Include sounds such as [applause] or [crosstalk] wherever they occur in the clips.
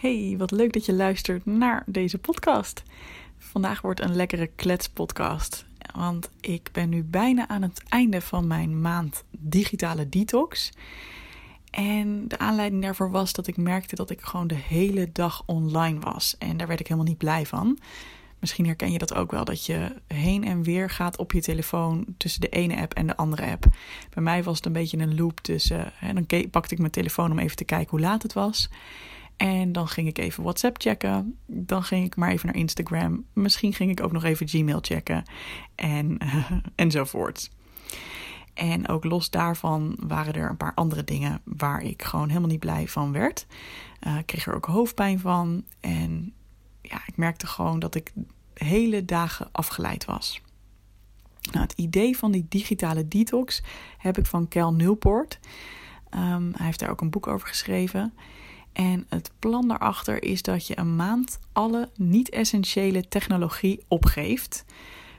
Hey, wat leuk dat je luistert naar deze podcast. Vandaag wordt een lekkere kletspodcast. Want ik ben nu bijna aan het einde van mijn maand digitale detox. En de aanleiding daarvoor was dat ik merkte dat ik gewoon de hele dag online was. En daar werd ik helemaal niet blij van. Misschien herken je dat ook wel, dat je heen en weer gaat op je telefoon tussen de ene app en de andere app. Bij mij was het een beetje een loop tussen. Dan pakte ik mijn telefoon om even te kijken hoe laat het was. En dan ging ik even WhatsApp checken. Dan ging ik maar even naar Instagram. Misschien ging ik ook nog even Gmail checken. En, [laughs] enzovoort. En ook los daarvan waren er een paar andere dingen waar ik gewoon helemaal niet blij van werd. Uh, ik kreeg er ook hoofdpijn van. En ja, ik merkte gewoon dat ik hele dagen afgeleid was. Nou, het idee van die digitale detox heb ik van Cal Newport. Um, hij heeft daar ook een boek over geschreven. En het plan daarachter is dat je een maand alle niet-essentiële technologie opgeeft,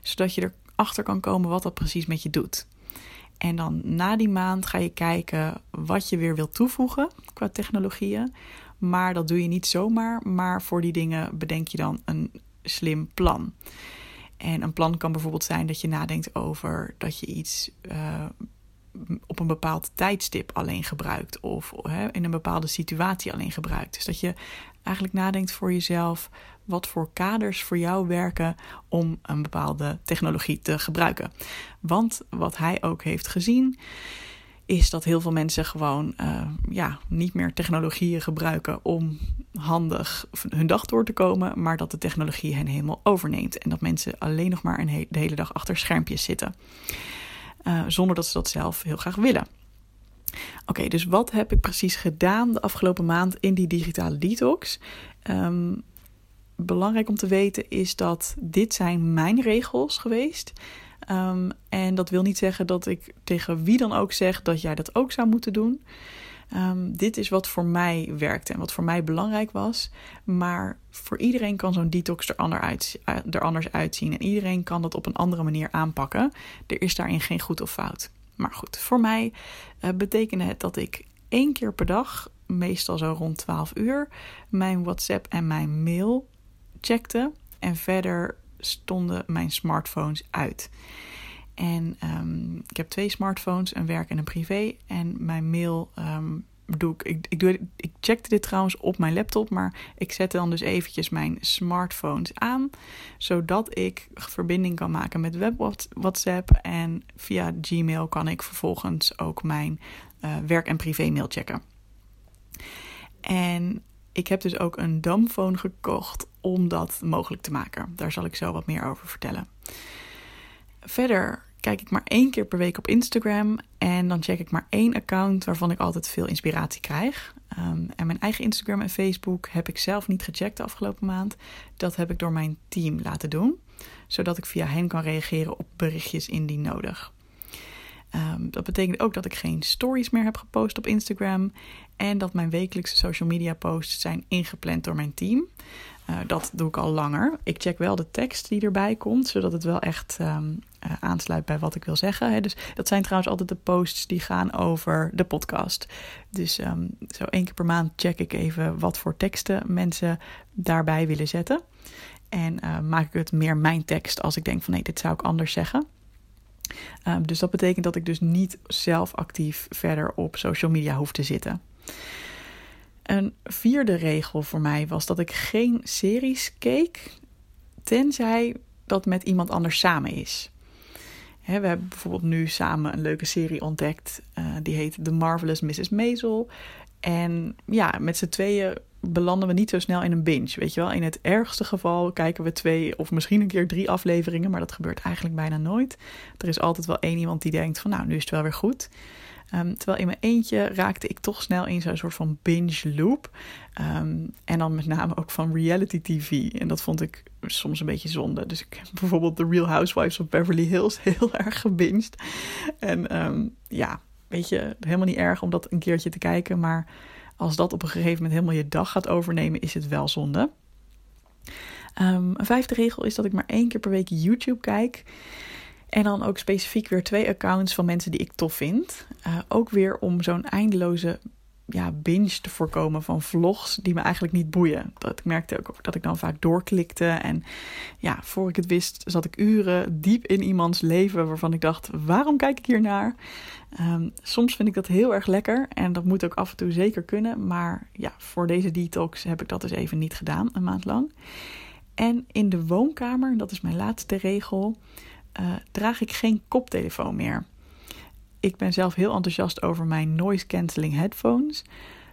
zodat je erachter kan komen wat dat precies met je doet. En dan na die maand ga je kijken wat je weer wilt toevoegen qua technologieën. Maar dat doe je niet zomaar, maar voor die dingen bedenk je dan een slim plan. En een plan kan bijvoorbeeld zijn dat je nadenkt over dat je iets uh, op een bepaald tijdstip alleen gebruikt of hè, in een bepaalde situatie alleen gebruikt. Dus dat je eigenlijk nadenkt voor jezelf wat voor kaders voor jou werken om een bepaalde technologie te gebruiken. Want wat hij ook heeft gezien is dat heel veel mensen gewoon uh, ja, niet meer technologieën gebruiken om handig hun dag door te komen, maar dat de technologie hen helemaal overneemt en dat mensen alleen nog maar een de hele dag achter schermpjes zitten. Uh, zonder dat ze dat zelf heel graag willen. Oké, dus wat heb ik precies gedaan de afgelopen maand in die digitale detox? Um, belangrijk om te weten is dat dit zijn mijn regels geweest. Um, en dat wil niet zeggen dat ik tegen wie dan ook zeg dat jij dat ook zou moeten doen. Um, dit is wat voor mij werkte en wat voor mij belangrijk was. Maar voor iedereen kan zo'n detox er, uit, eh, er anders uitzien. En iedereen kan dat op een andere manier aanpakken. Er is daarin geen goed of fout. Maar goed, voor mij uh, betekende het dat ik één keer per dag, meestal zo rond 12 uur, mijn WhatsApp en mijn mail checkte. En verder stonden mijn smartphones uit. En um, ik heb twee smartphones, een werk en een privé. En mijn mail um, doe ik, ik, doe, ik checkte dit trouwens op mijn laptop, maar ik zette dan dus eventjes mijn smartphones aan, zodat ik verbinding kan maken met web WhatsApp en via Gmail kan ik vervolgens ook mijn uh, werk- en privé-mail checken. En ik heb dus ook een dumbphone gekocht om dat mogelijk te maken. Daar zal ik zo wat meer over vertellen. Verder kijk ik maar één keer per week op Instagram. En dan check ik maar één account waarvan ik altijd veel inspiratie krijg. Um, en mijn eigen Instagram en Facebook heb ik zelf niet gecheckt de afgelopen maand. Dat heb ik door mijn team laten doen. Zodat ik via hen kan reageren op berichtjes indien nodig. Um, dat betekent ook dat ik geen stories meer heb gepost op Instagram. En dat mijn wekelijkse social media posts zijn ingepland door mijn team. Uh, dat doe ik al langer. Ik check wel de tekst die erbij komt, zodat het wel echt um, uh, aansluit bij wat ik wil zeggen. Hè. Dus dat zijn trouwens altijd de posts die gaan over de podcast. Dus um, zo één keer per maand check ik even wat voor teksten mensen daarbij willen zetten. En uh, maak ik het meer mijn tekst als ik denk van nee, dit zou ik anders zeggen. Um, dus dat betekent dat ik dus niet zelf actief verder op social media hoef te zitten. Een vierde regel voor mij was dat ik geen series keek, tenzij dat met iemand anders samen is. we hebben bijvoorbeeld nu samen een leuke serie ontdekt. Uh, die heet The Marvelous Mrs. Maisel. En ja, met z'n tweeën belanden we niet zo snel in een binge. Weet je wel, in het ergste geval kijken we twee of misschien een keer drie afleveringen, maar dat gebeurt eigenlijk bijna nooit. Er is altijd wel één iemand die denkt van nou, nu is het wel weer goed. Um, terwijl in mijn eentje raakte ik toch snel in zo'n soort van binge loop. Um, en dan met name ook van reality TV. En dat vond ik soms een beetje zonde. Dus ik heb [laughs] bijvoorbeeld The Real Housewives of Beverly Hills [laughs] heel erg gebinged. En um, ja, weet je, helemaal niet erg om dat een keertje te kijken. Maar als dat op een gegeven moment helemaal je dag gaat overnemen, is het wel zonde. Een vijfde regel is dat ik maar één keer per week YouTube kijk. En dan ook specifiek weer twee accounts van mensen die ik tof vind. Uh, ook weer om zo'n eindeloze ja, binge te voorkomen van vlogs die me eigenlijk niet boeien. Dat ik merkte ook dat ik dan vaak doorklikte. En ja, voor ik het wist, zat ik uren diep in iemands leven waarvan ik dacht: waarom kijk ik hier naar? Ehm, soms vind ik dat heel erg lekker en dat moet ook af en toe zeker kunnen. Maar ja, voor deze detox heb ik dat dus even niet gedaan, een maand lang. En in de woonkamer, dat is mijn laatste regel, uh, draag ik geen koptelefoon meer ik ben zelf heel enthousiast over mijn noise cancelling headphones.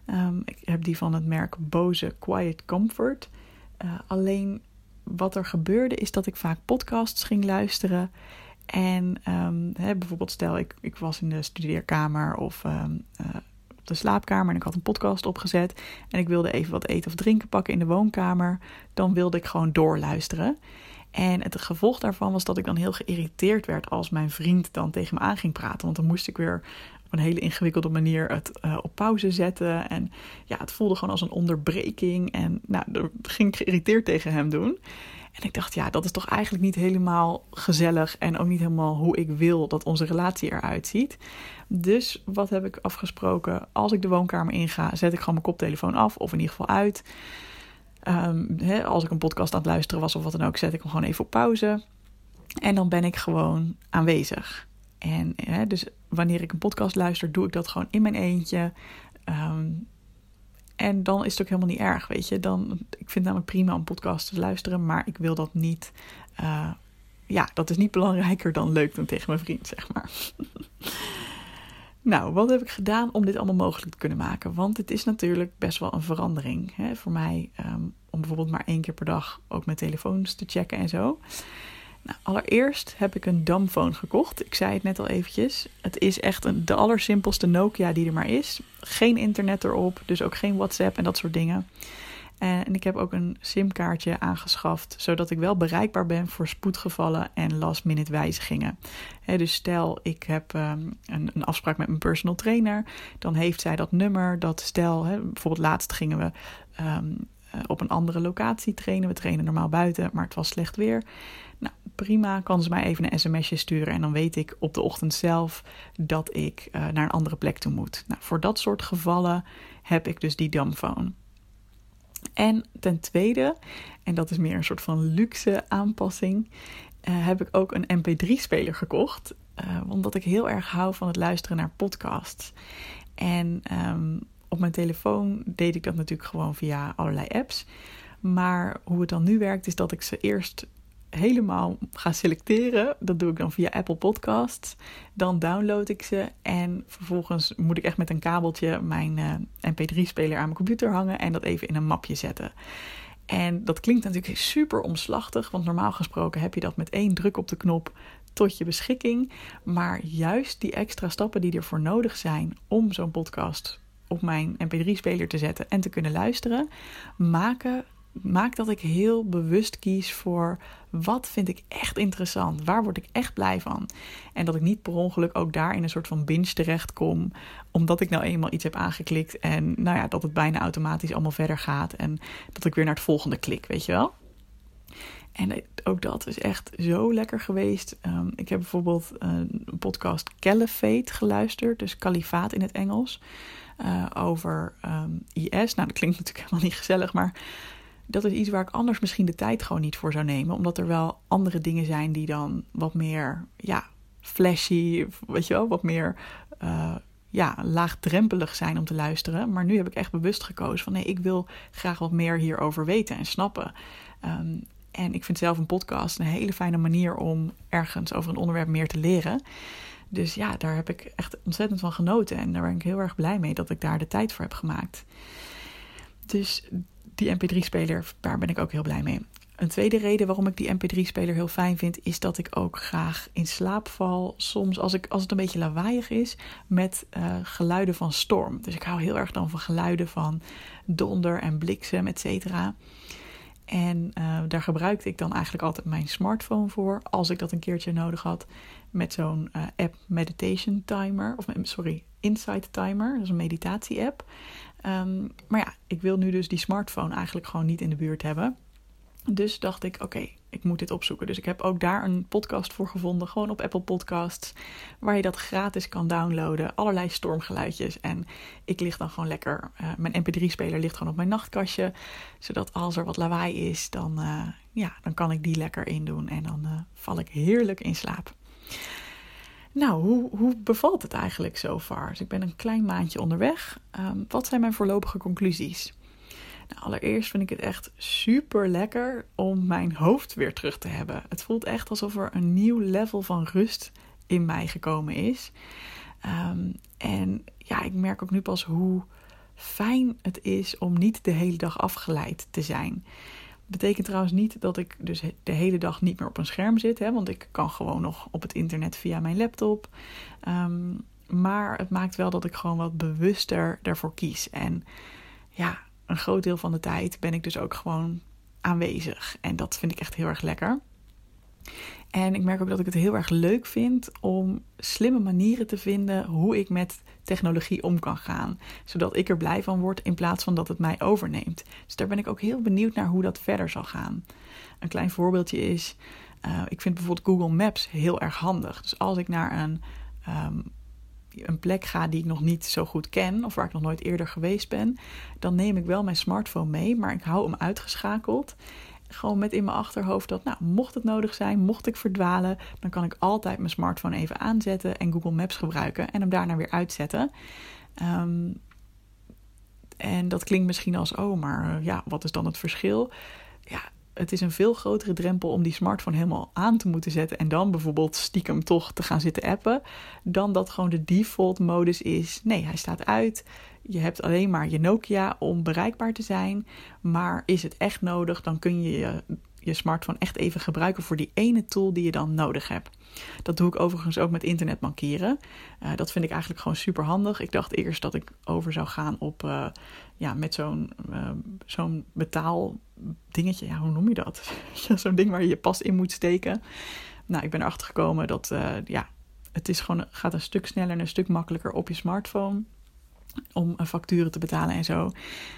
Um, ik heb die van het merk Bose Quiet Comfort. Uh, alleen wat er gebeurde is dat ik vaak podcasts ging luisteren. En um, hè, bijvoorbeeld stel ik, ik was in de studeerkamer of um, uh, op de slaapkamer en ik had een podcast opgezet. En ik wilde even wat eten of drinken pakken in de woonkamer. Dan wilde ik gewoon doorluisteren. En het gevolg daarvan was dat ik dan heel geïrriteerd werd als mijn vriend dan tegen me aan ging praten. Want dan moest ik weer op een hele ingewikkelde manier het uh, op pauze zetten. En ja, het voelde gewoon als een onderbreking. En nou, daar ging ik geïrriteerd tegen hem doen. En ik dacht, ja, dat is toch eigenlijk niet helemaal gezellig en ook niet helemaal hoe ik wil dat onze relatie eruit ziet. Dus wat heb ik afgesproken? Als ik de woonkamer inga, zet ik gewoon mijn koptelefoon af of in ieder geval uit. Um, als ik een podcast aan het luisteren was of wat dan ook, zet ik hem gewoon even op pauze. En dan ben ik gewoon aanwezig. En dus wanneer ik een podcast luister, doe ik dat gewoon in mijn eentje. Um, en dan is het ook helemaal niet erg, weet je. Dan, ik vind het namelijk prima om podcasts te luisteren, maar ik wil dat niet. Uh, ja, dat is niet belangrijker dan leuk doen tegen mijn vriend, zeg maar. [laughs] Nou, wat heb ik gedaan om dit allemaal mogelijk te kunnen maken? Want het is natuurlijk best wel een verandering hè, voor mij. Um, om bijvoorbeeld maar één keer per dag ook mijn telefoons te checken en zo. Nou, allereerst heb ik een dumbphone gekocht. Ik zei het net al eventjes. Het is echt een, de allersimpelste Nokia die er maar is. Geen internet erop, dus ook geen WhatsApp en dat soort dingen. Eh, en ik heb ook een simkaartje aangeschaft, zodat ik wel bereikbaar ben voor spoedgevallen en last minute wijzigingen. dus stel, ik heb ehm, een, een, afspraak met mijn personal trainer, dan heeft zij dat nummer. Dat stel, bijvoorbeeld laatst gingen we ehm, eh, op een andere locatie trainen. We trainen normaal buiten, maar het was slecht weer. Nou, prima, kan ze mij even een sms'je sturen en dan weet ik op de ochtend zelf dat ik uh, naar een andere plek toe moet. Nou, voor dat soort gevallen heb ik dus die dumbphone. En ten tweede, en dat is meer een soort van luxe aanpassing, uh, heb ik ook een MP3-speler gekocht. Uh, omdat ik heel erg hou van het luisteren naar podcasts. En um, op mijn telefoon deed ik dat natuurlijk gewoon via allerlei apps. Maar hoe het dan nu werkt, is dat ik ze eerst helemaal ga selecteren. Dat doe ik dan via Apple Podcasts. Dan download ik ze en vervolgens moet ik echt met een kabeltje mijn uh, MP3-speler aan mijn computer hangen en dat even in een mapje zetten. En dat klinkt natuurlijk super omslachtig, want normaal gesproken heb je dat met één druk op de knop tot je beschikking. Maar juist die extra stappen die ervoor nodig zijn om zo'n podcast op mijn MP3-speler te zetten en te kunnen luisteren, maken maakt dat ik heel bewust kies voor wat vind ik echt interessant, waar word ik echt blij van. En dat ik niet per ongeluk ook daar in een soort van binge terecht kom, omdat ik nou eenmaal iets heb aangeklikt en nou ja, dat het bijna automatisch allemaal verder gaat en dat ik weer naar het volgende klik, weet je wel. En ook dat is echt zo lekker geweest. Um, ik heb bijvoorbeeld een podcast Caliphate geluisterd, dus kalifaat in het Engels, uh, over um, IS. Nou, dat klinkt natuurlijk helemaal niet gezellig, maar dat is iets waar ik anders misschien de tijd gewoon niet voor zou nemen. Omdat er wel andere dingen zijn die dan wat meer, ja, flashy, weet je wel, wat meer, uh, ja, laagdrempelig zijn om te luisteren. Maar nu heb ik echt bewust gekozen van nee, ik wil graag wat meer hierover weten en snappen. Um, en ik vind zelf een podcast een hele fijne manier om ergens over een onderwerp meer te leren. Dus ja, daar heb ik echt ontzettend van genoten. En daar ben ik heel erg blij mee dat ik daar de tijd voor heb gemaakt. Dus die MP3-speler, daar ben ik ook heel blij mee. Een tweede reden waarom ik die MP3-speler heel fijn vind, is dat ik ook graag in slaap val. Soms als, ik, als het een beetje lawaaiig is, met uh, geluiden van storm. Dus ik hou heel erg dan van geluiden van donder en bliksem, et cetera. En uh, daar gebruikte ik dan eigenlijk altijd mijn smartphone voor, als ik dat een keertje nodig had, met zo'n uh, app Meditation Timer, of sorry, Insight Timer, dat is een meditatie-app. Um, maar ja, ik wil nu dus die smartphone eigenlijk gewoon niet in de buurt hebben. Dus dacht ik, oké, ik moet dit opzoeken. Dus ik heb ook daar een podcast voor gevonden, gewoon op Apple Podcasts, waar je dat gratis kan downloaden. Allerlei stormgeluidjes. En ik lig dan gewoon lekker, uh, mijn mp3-speler ligt gewoon op mijn nachtkastje, zodat als er wat lawaai is, dan, uh, ja, dan kan ik die lekker indoen en dan uh, val ik heerlijk in slaap. Nou, hoe, hoe bevalt het eigenlijk zo far? Dus ik ben een klein maandje onderweg. Um, wat zijn mijn voorlopige conclusies? Nou, allereerst vind ik het echt super lekker om mijn hoofd weer terug te hebben. Het voelt echt alsof er een nieuw level van rust in mij gekomen is. Um, en ja, ik merk ook nu pas hoe fijn het is om niet de hele dag afgeleid te zijn. Betekent trouwens niet dat ik dus de hele dag niet meer op een scherm zit, hè, want ik kan gewoon nog op het internet via mijn laptop. Um, maar het maakt wel dat ik gewoon wat bewuster daarvoor kies. En ja, een groot deel van de tijd ben ik dus ook gewoon aanwezig. En dat vind ik echt heel erg lekker. En ik merk ook dat ik het heel erg leuk vind om slimme manieren te vinden hoe ik met technologie om kan gaan. Zodat ik er blij van word in plaats van dat het mij overneemt. Dus daar ben ik ook heel benieuwd naar hoe dat verder zal gaan. Een klein voorbeeldje is, uh, ik vind bijvoorbeeld Google Maps heel erg handig. Dus als ik naar een um, een plek ga die ik nog niet zo goed ken of waar ik nog nooit eerder geweest ben, dan neem ik wel mijn smartphone mee, maar ik hou hem uitgeschakeld. Gewoon met in mijn achterhoofd dat, nou, mocht het nodig zijn, mocht ik verdwalen, dan kan ik altijd mijn smartphone even aanzetten en Google Maps gebruiken en hem daarna weer uitzetten. Um, en dat klinkt misschien als, oh, maar ja, wat is dan het verschil? Het is een veel grotere drempel om die smartphone helemaal aan te moeten zetten en dan bijvoorbeeld stiekem toch te gaan zitten appen, dan dat gewoon de default modus is. Nee, hij staat uit. Je hebt alleen maar je Nokia om bereikbaar te zijn. Maar is het echt nodig, dan kun je je, je smartphone echt even gebruiken voor die ene tool die je dan nodig hebt. Dat doe ik overigens ook met internetbankieren. Uh, dat vind ik eigenlijk gewoon super handig. Ik dacht eerst dat ik over zou gaan op uh, ja, met zo'n uh, zo'n betaaldingetje. Ja, hoe noem je dat? [laughs] zo'n ding waar je je pas in moet steken. Nou, ik ben erachter gekomen dat ja, het is gewoon, gaat een stuk sneller en een stuk makkelijker op je smartphone om facturen te betalen en zo.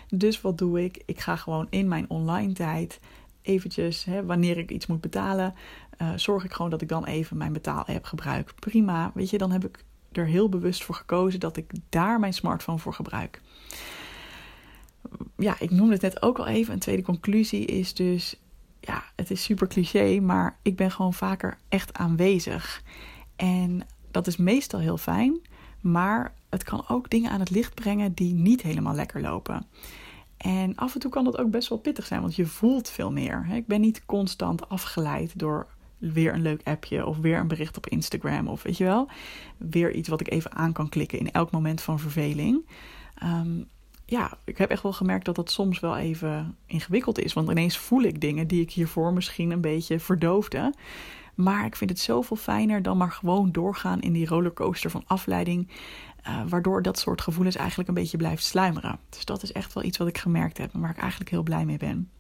Dus wat doe ik? Ik ga gewoon in mijn online tijd eventjes, hè, wanneer ik iets moet betalen, uh, zorg ik gewoon dat ik dan even mijn betaal-app gebruik. Prima, weet je, dan heb ik er heel bewust voor gekozen dat ik daar mijn smartphone voor gebruik. Ja, ik noemde het net ook al even. Een tweede conclusie is dus, ja, het is super cliché, maar ik ben gewoon vaker echt aanwezig. En dat is meestal heel fijn, maar het kan ook dingen aan het licht brengen die niet helemaal lekker lopen. En af en toe kan dat ook best wel pittig zijn, want je voelt veel meer. Ik ben niet constant afgeleid door weer een leuk appje of weer een bericht op Instagram of weet je wel, weer iets wat ik even aan kan klikken in elk moment van verveling. Um, ja, ik heb echt wel gemerkt dat dat soms wel even ingewikkeld is, want ineens voel ik dingen die ik hiervoor misschien een beetje verdoofde. Maar ik vind het zoveel fijner dan maar gewoon doorgaan in die rollercoaster van afleiding. Uh, waardoor dat soort gevoelens eigenlijk een beetje blijft sluimeren. Dus dat is echt wel iets wat ik gemerkt heb waar ik eigenlijk heel blij mee ben.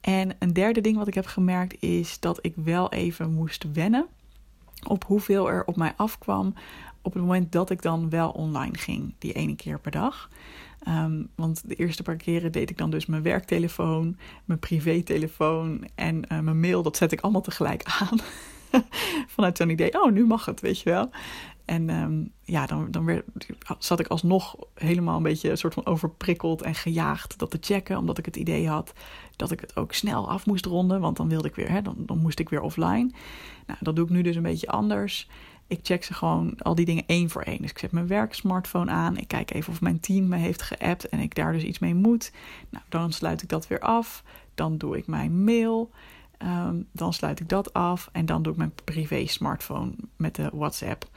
En een derde ding wat ik heb gemerkt is dat ik wel even moest wennen op hoeveel er op mij afkwam op het moment dat ik dan wel online ging, die ene keer per dag. Um, want de eerste paar keren deed ik dan dus mijn werktelefoon, mijn privételefoon en uh, mijn mail. Dat zet ik allemaal tegelijk [laughs] aan. Vanuit zo'n idee, oh, nu mag het, weet je wel. En um, ja, dan, dan zat ik alsnog helemaal een beetje een soort van overprikkeld en gejaagd dat te checken. Omdat ik het idee had dat ik het ook snel af moest ronden. Want dan wilde ik weer, hè, dan, dan moest ik weer offline. Nou, dat doe ik nu dus een beetje anders. Ik check ze gewoon al die dingen één voor één. Dus ik zet mijn werksmartphone aan. Ik kijk even of mijn team me heeft geappt en ik daar dus iets mee moet. Nou, dan sluit ik dat weer af. Dan doe ik mijn mail. Um, dan sluit ik dat af. En dan doe ik mijn privé smartphone met de WhatsApp.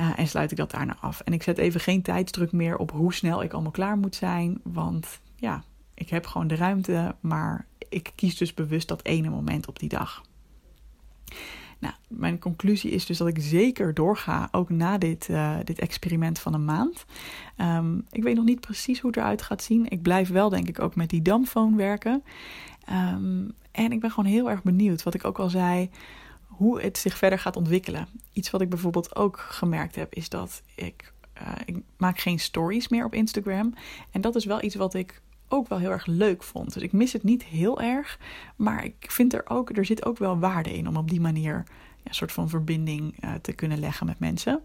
Uh, en sluit ik dat daarna af. En ik zet even geen tijdsdruk meer op hoe snel ik allemaal klaar moet zijn. Want ja, ik heb gewoon de ruimte. Maar ik kies dus bewust dat ene moment op die dag. Nou, mijn conclusie is dus dat ik zeker doorga, ook na dit, uh, dit experiment van een maand. Um, ik weet nog niet precies hoe het eruit gaat zien. Ik blijf wel, denk ik, ook met die damfoon werken. Um, en ik ben gewoon heel erg benieuwd, wat ik ook al zei, hoe het zich verder gaat ontwikkelen. Iets wat ik bijvoorbeeld ook gemerkt heb, is dat ik, uh, ik maak geen stories meer op Instagram. En dat is wel iets wat ik ook wel heel erg leuk vond. Dus ik mis het niet heel erg, maar ik vind er ook, er zit ook wel waarde in om op die manier een soort van verbinding uh, te kunnen leggen met mensen.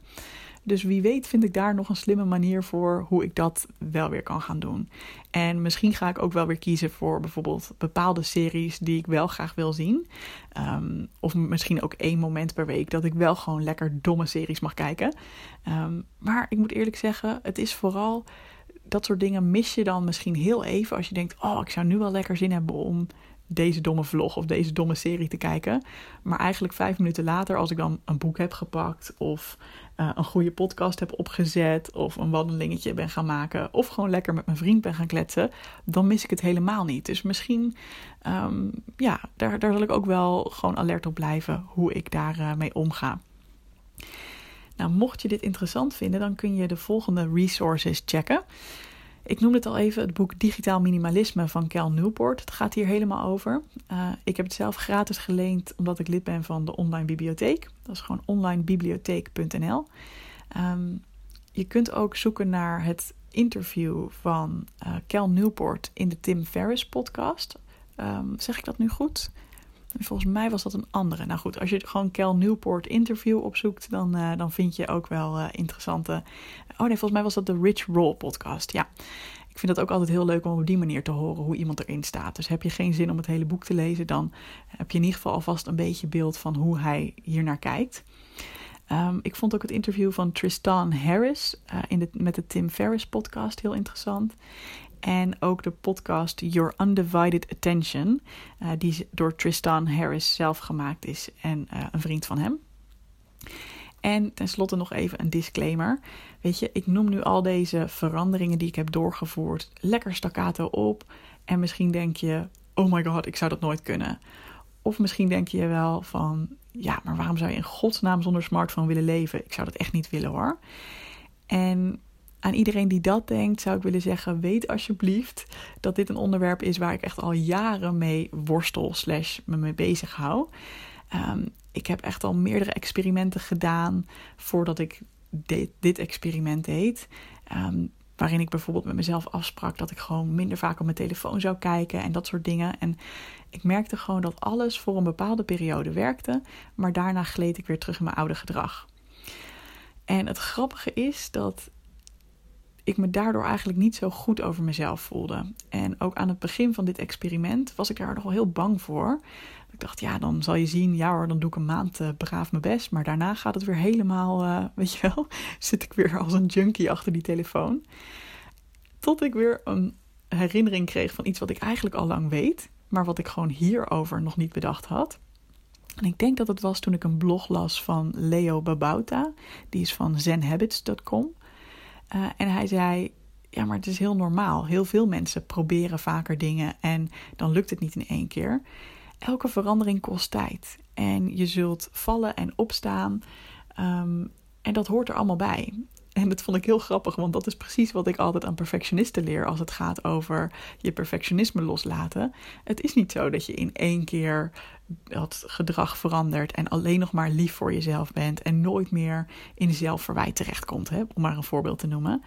Dus wie weet vind ik daar nog een slimme manier voor hoe ik dat wel weer kan gaan doen. En misschien ga ik ook wel weer kiezen voor bijvoorbeeld bepaalde series die ik wel graag wil zien. Um, of misschien ook één moment per week dat ik wel gewoon lekker domme series mag kijken. Um, maar ik moet eerlijk zeggen, het is vooral dat soort dingen mis je dan misschien heel even als je denkt: Oh, ik zou nu wel lekker zin hebben om deze domme vlog of deze domme serie te kijken. Maar eigenlijk vijf minuten later, als ik dan een boek heb gepakt of uh, een goede podcast heb opgezet of een wandelingetje ben gaan maken of gewoon lekker met mijn vriend ben gaan kletsen, dan mis ik het helemaal niet. Dus misschien, um, ja, daar, daar zal ik ook wel gewoon alert op blijven hoe ik daarmee uh, mee omga. Nou, mocht je dit interessant vinden, dan kun je de volgende resources checken. Ik noemde het al even, het boek Digitaal Minimalisme van Cal Newport. Het gaat hier helemaal over. Uh, ik heb het zelf gratis geleend omdat ik lid ben van de online bibliotheek. Dat is gewoon onlinebibliotheek.nl. Um, ehm, je kunt ook zoeken naar het interview van uh, Cal Newport in de Tim Ferriss podcast. Um, zeg ik dat nu goed? Volgens mij was dat een andere. Nou goed, als je gewoon Cal Newport interview opzoekt, dan, uh, dan vind je ook wel uh, interessante. Oh nee, volgens mij was dat de Rich Roll podcast. Ja. Ik vind dat ook altijd heel leuk om op die manier te horen hoe iemand erin staat. Dus heb je geen zin om het hele boek te lezen, dan heb je in ieder geval alvast een beetje beeld van hoe hij hier naar kijkt. Um, ik vond ook het interview van Tristan Harris uh, in de, met de Tim Ferriss podcast heel interessant. En ook de podcast Your Undivided Attention, uh, die door Tristan Harris zelf gemaakt is en uh, een vriend van hem. En tenslotte nog even een disclaimer. Weet je, ik noem nu al deze veranderingen die ik heb doorgevoerd lekker staccato op. En misschien denk je, oh my god, ik zou dat nooit kunnen. Of misschien denk je wel van, ja, maar waarom zou je in godsnaam zonder smartphone willen leven? Ik zou dat echt niet willen hoor. En aan iedereen die dat denkt, zou ik willen zeggen: weet alsjeblieft dat dit een onderwerp is waar ik echt al jaren mee worstel, slash me mee bezig hou. Um, ik heb echt al meerdere experimenten gedaan voordat ik dit, dit experiment deed. Um, waarin ik bijvoorbeeld met mezelf afsprak dat ik gewoon minder vaak op mijn telefoon zou kijken en dat soort dingen. En ik merkte gewoon dat alles voor een bepaalde periode werkte, maar daarna gleed ik weer terug in mijn oude gedrag. En het grappige is dat ik me daardoor eigenlijk niet zo goed over mezelf voelde. En ook aan het begin van dit experiment was ik daar nog wel heel bang voor. Ik dacht, ja, dan zal je zien, ja hoor, dan doe ik een maand uh, braaf mijn best. Maar daarna gaat het weer helemaal, uh, [laughs] weet je wel, zit ik weer als een junkie achter die telefoon. Tot ik weer een herinnering kreeg van iets wat ik eigenlijk al lang weet, maar wat ik gewoon hierover nog niet bedacht had. En ik denk dat het was toen ik een blog las van Leo Babauta, die is van zenhabits.com. Uh, en hij zei: Ja, maar het is heel normaal. Heel veel mensen proberen vaker dingen en dan lukt het niet in één keer. Elke verandering kost tijd. En je zult vallen en opstaan. Um, en dat hoort er allemaal bij. En dat vond ik heel grappig, want dat is precies wat ik altijd aan perfectionisten leer als het gaat over je perfectionisme loslaten. Het is niet zo dat je in één keer dat gedrag verandert en alleen nog maar lief voor jezelf bent en nooit meer in zelfverwijt terechtkomt, hè, om maar een voorbeeld te noemen.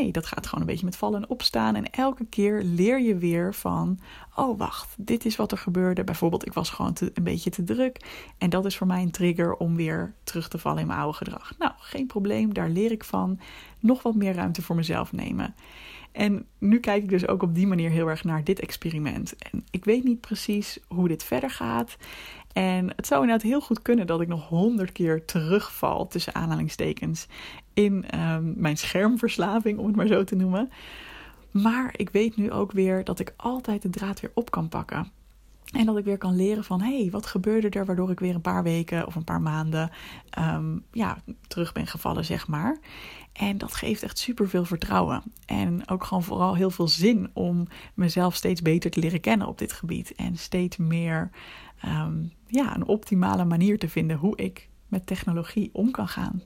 Nee, dat gaat gewoon een beetje met vallen en opstaan. En elke keer leer je weer van: oh wacht, dit is wat er gebeurde. Bijvoorbeeld, ik was gewoon te, een beetje te druk. En dat is voor mij een trigger om weer terug te vallen in mijn oude gedrag. Nou, geen probleem, daar leer ik van. Nog wat meer ruimte voor mezelf nemen. En nu kijk ik dus ook op die manier heel erg naar dit experiment. En ik weet niet precies hoe dit verder gaat. En het zou inderdaad heel goed kunnen dat ik nog honderd keer terugval, tussen aanhalingstekens, in um, mijn schermverslaving, om het maar zo te noemen. Maar ik weet nu ook weer dat ik altijd de draad weer op kan pakken. En dat ik weer kan leren van, hé, hey, wat gebeurde er waardoor ik weer een paar weken of een paar maanden um, ja, terug ben gevallen, zeg maar. En dat geeft echt super veel vertrouwen. En ook gewoon vooral heel veel zin om mezelf steeds beter te leren kennen op dit gebied. En steeds meer um, ja, een optimale manier te vinden hoe ik met technologie om kan gaan.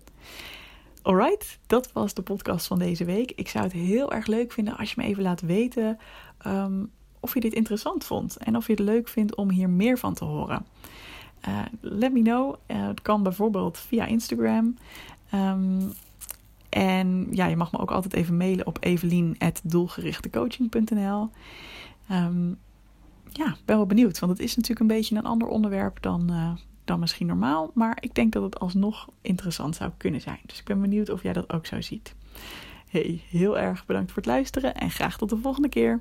Alright, dat was de podcast van deze week. Ik zou het heel erg leuk vinden als je me even laat weten um, of je dit interessant vond en of je het leuk vindt om hier meer van te horen. Uh, let me know. Uh, het kan bijvoorbeeld via Instagram. Um, En ja, je mag me ook altijd even mailen op evelien.doelgerichtecoaching.nl. Um, ja, ben wel benieuwd, want het is natuurlijk een beetje een ander onderwerp dan, uh, dan misschien normaal. Maar ik denk dat het alsnog interessant zou kunnen zijn. Dus ik ben benieuwd of jij dat ook zo ziet. Hey, heel erg bedankt voor het luisteren en graag tot de volgende keer.